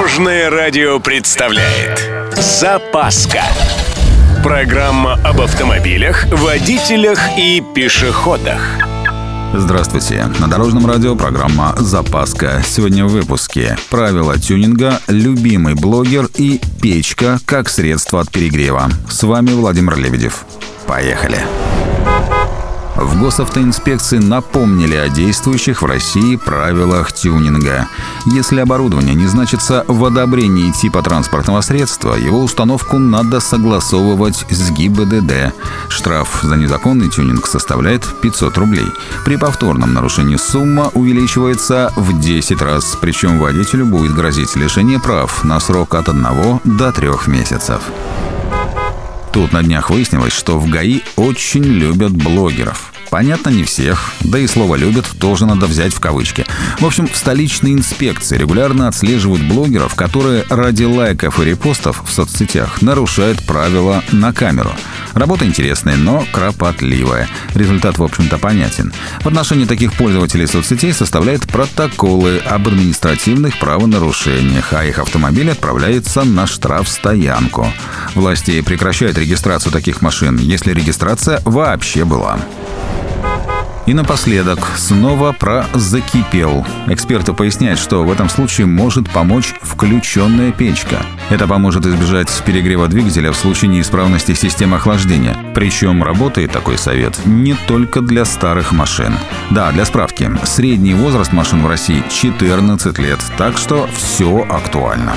Дорожное радио представляет Запаска Программа об автомобилях, водителях и пешеходах Здравствуйте. На Дорожном радио программа «Запаска». Сегодня в выпуске правила тюнинга, любимый блогер и печка как средство от перегрева. С вами Владимир Лебедев. Поехали. В госавтоинспекции напомнили о действующих в России правилах тюнинга. Если оборудование не значится в одобрении типа транспортного средства, его установку надо согласовывать с ГИБДД. Штраф за незаконный тюнинг составляет 500 рублей. При повторном нарушении сумма увеличивается в 10 раз, причем водителю будет грозить лишение прав на срок от 1 до 3 месяцев. Тут на днях выяснилось, что в ГАИ очень любят блогеров. Понятно, не всех, да и слово «любят» тоже надо взять в кавычки. В общем, в столичной инспекции регулярно отслеживают блогеров, которые ради лайков и репостов в соцсетях нарушают правила на камеру. Работа интересная, но кропотливая. Результат, в общем-то, понятен. В отношении таких пользователей соцсетей составляют протоколы об административных правонарушениях, а их автомобиль отправляется на штрафстоянку. Власти прекращают регистрацию таких машин, если регистрация вообще была. И напоследок, снова про «закипел». Эксперты поясняют, что в этом случае может помочь включенная печка. Это поможет избежать перегрева двигателя в случае неисправности системы охлаждения. Причем работает такой совет не только для старых машин. Да, для справки, средний возраст машин в России 14 лет, так что все актуально.